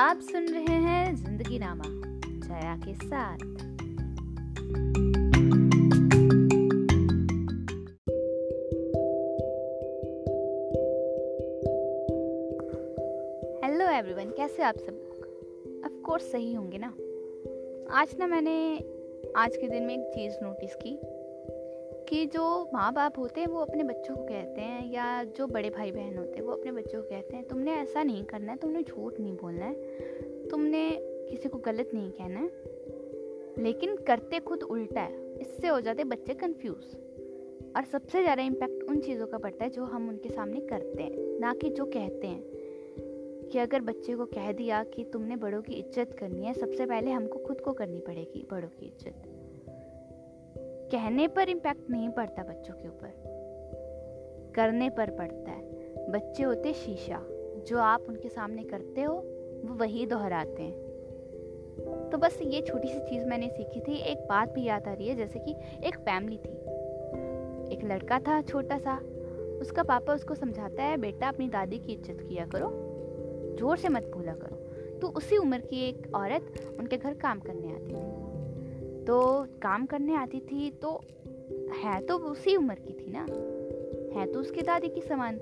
आप सुन रहे हैं ज़िंदगी नामा जया के साथ। हेलो एवरीवन कैसे आप सब ऑफ़ कोर्स सही होंगे ना? आज ना मैंने आज के दिन में एक चीज़ नोटिस की। कि जो माँ बाप होते हैं, वो अपने बच्चों को कहते हैं या जो बड़े भाई बहन होते हैं, वो अपने बच्चों को कहते हैं, तुमने ऐसा नहीं करना है, तुमने झूठ नहीं बोलना है, तुमने किसी को गलत नहीं कहना है। लेकिन करते खुद उल्टा है, इससे हो जाते बच्चे कंफ्यूज और सबसे ज़्यादा इम्पैक्ट उन चीज़ों का पड़ता है, जो हम उनके सामने करते हैं, ना कि जो कहते हैं। कि अगर बच्चे को कह दिया कि तुमने बड़ों की इज़्ज़त करनी है, सबसे पहले हमको खुद को करनी पड़ेगी, बड़ों की इज़्ज़त। कहने पर इम्पैक्ट नहीं पड़ता बच्चों के ऊपर। करने पर पड़ता है। बच्चे होते शीशा। जो आप उनके सामने करते हो, वो वही दोहराते हैं। तो बस ये छोटी सी चीज़ मैंने सीखी थी। एक बात भी याद आ रही है, जैसे कि एक फैमिली थी। एक लड़का था छोटा सा उसका पापा उसको समझाता है, बेटा, अपनी दादी की इज़्ज़त किया करो। ज़ोर से मत भूला करो। तो उसी उम्र की एक औरत, उनके घर काम करने आती थी। तो काम करने आती थी तो है तो उसी उम्र की थी ना? है तो उसकी दादी की समान।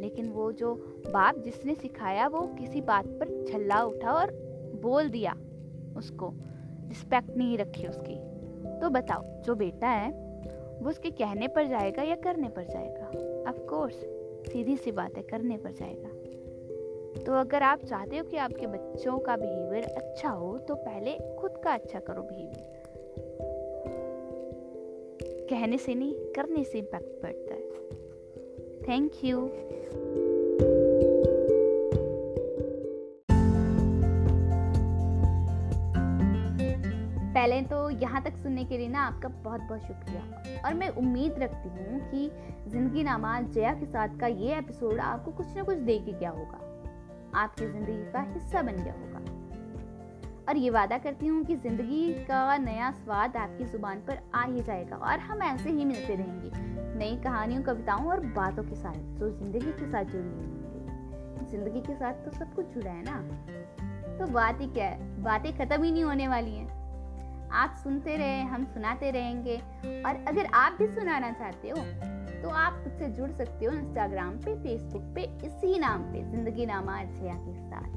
लेकिन वो जो बाप जिसने सिखाया वो किसी बात पर छल्ला उठा और बोल दिया उसको। रिस्पेक्ट नहीं रखी उसकी। तो बताओ, जो बेटा है, वो उसके कहने पर जाएगा या करने पर जाएगा? ऑफ़ कोर्स सीधी सी बात है, करने पर जाएगा। तो अगर आप चाहते हो कि आपके बच्चों का बिहेवियर अच्छा हो तो पहले खुद का अच्छा करो बिहेवियर कहने से नहीं, करने से इम्पैक्ट पड़ता है। थैंक यू पहले तो यहाँ तक सुनने के लिए ना आपका बहुत बहुत शुक्रिया। और मैं उम्मीद रखती हूँ कि ज़िंदगी नामा जया के साथ का ये एपिसोड आपको कुछ ना कुछ दे के गया होगा। आपकी ज़िंदगी का हिस्सा बन गया होगा। और ये वादा करती हूँ कि ज़िंदगी का नया स्वाद आपकी ज़ुबान पर आ ही जाएगा और हम ऐसे ही मिलते रहेंगे। नई कहानियों, कविताओं और बातों के साथ, जो ज़िंदगी के साथ जुड़ी हुई ज़िंदगी के साथ तो सब कुछ जुड़ा है ना? तो बात ही क्या है? बातें ख़त्म ही नहीं होने वाली हैं। आप सुनते रहे, हम सुनाते रहेंगे। और अगर आप भी सुनाना चाहते हो तो आप मुझसे जुड़ सकते हो इंस्टाग्राम पे फेसबुक पे, इसी नाम पे, ज़िंदगी नामा अजया के साथ।